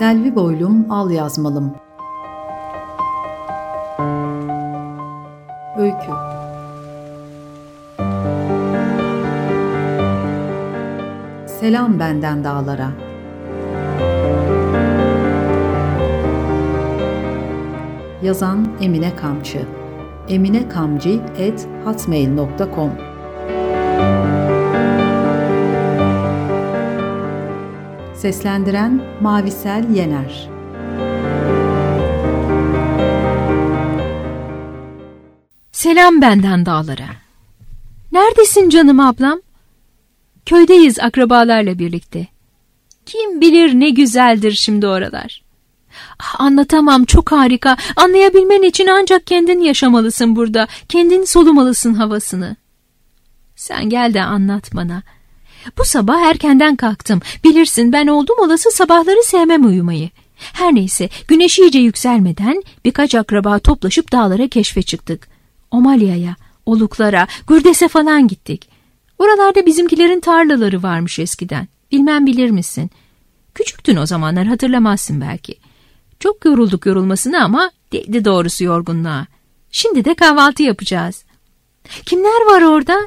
Selvi boylum al yazmalım. Öykü Selam benden dağlara. Yazan Emine Kamçı eminekamci.hotmail.com Seslendiren Mavisel Yener Selam benden dağlara. Neredesin canım ablam? Köydeyiz akrabalarla birlikte. Kim bilir ne güzeldir şimdi oralar. Ah, anlatamam çok harika. Anlayabilmen için ancak kendin yaşamalısın burada. Kendin solumalısın havasını. Sen gel de anlat bana. Bu sabah erkenden kalktım. Bilirsin ben oldum olası sabahları sevmem uyumayı. Her neyse güneş iyice yükselmeden birkaç akraba toplaşıp dağlara keşfe çıktık. Omalya'ya, Oluklara, Gürdes'e falan gittik. Oralarda bizimkilerin tarlaları varmış eskiden. Bilmem bilir misin? Küçüktün o zamanlar hatırlamazsın belki. Çok yorulduk yorulmasına ama değdi doğrusu yorgunluğa. Şimdi de kahvaltı yapacağız. Kimler var orada?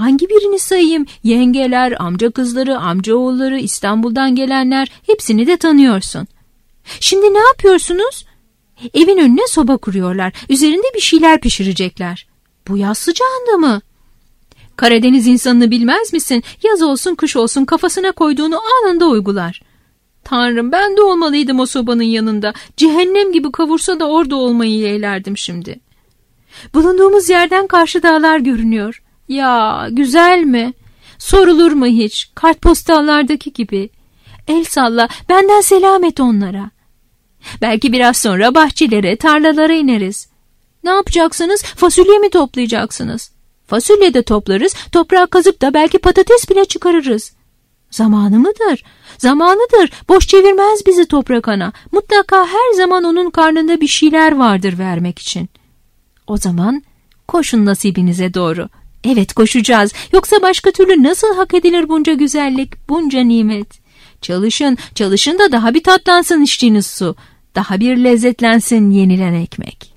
Hangi birini sayayım? Yengeler, amca kızları, amca oğulları, İstanbul'dan gelenler hepsini de tanıyorsun. Şimdi ne yapıyorsunuz? Evin önüne soba kuruyorlar. Üzerinde bir şeyler pişirecekler. Bu yaz sıcağında mı? Karadeniz insanını bilmez misin? Yaz olsun kış olsun kafasına koyduğunu anında uygular. Tanrım ben de olmalıydım o sobanın yanında. Cehennem gibi kavursa da orada olmayı yeğlerdim şimdi. Bulunduğumuz yerden karşı dağlar görünüyor. Ya güzel mi? Sorulur mu hiç? Kartpostallardaki gibi. El salla benden selam et onlara. Belki biraz sonra bahçelere, tarlalara ineriz. Ne yapacaksınız? Fasulye mi toplayacaksınız? Fasulye de toplarız, toprağı kazıp da belki patates bile çıkarırız. Zamanı mıdır? Zamanıdır. Boş çevirmez bizi toprak ana. Mutlaka her zaman onun karnında bir şeyler vardır vermek için. O zaman koşun nasibinize doğru. Evet koşacağız. Yoksa başka türlü nasıl hak edilir bunca güzellik, bunca nimet? Çalışın, çalışın da daha bir tatlansın içtiğiniz su. Daha bir lezzetlensin yenilen ekmek.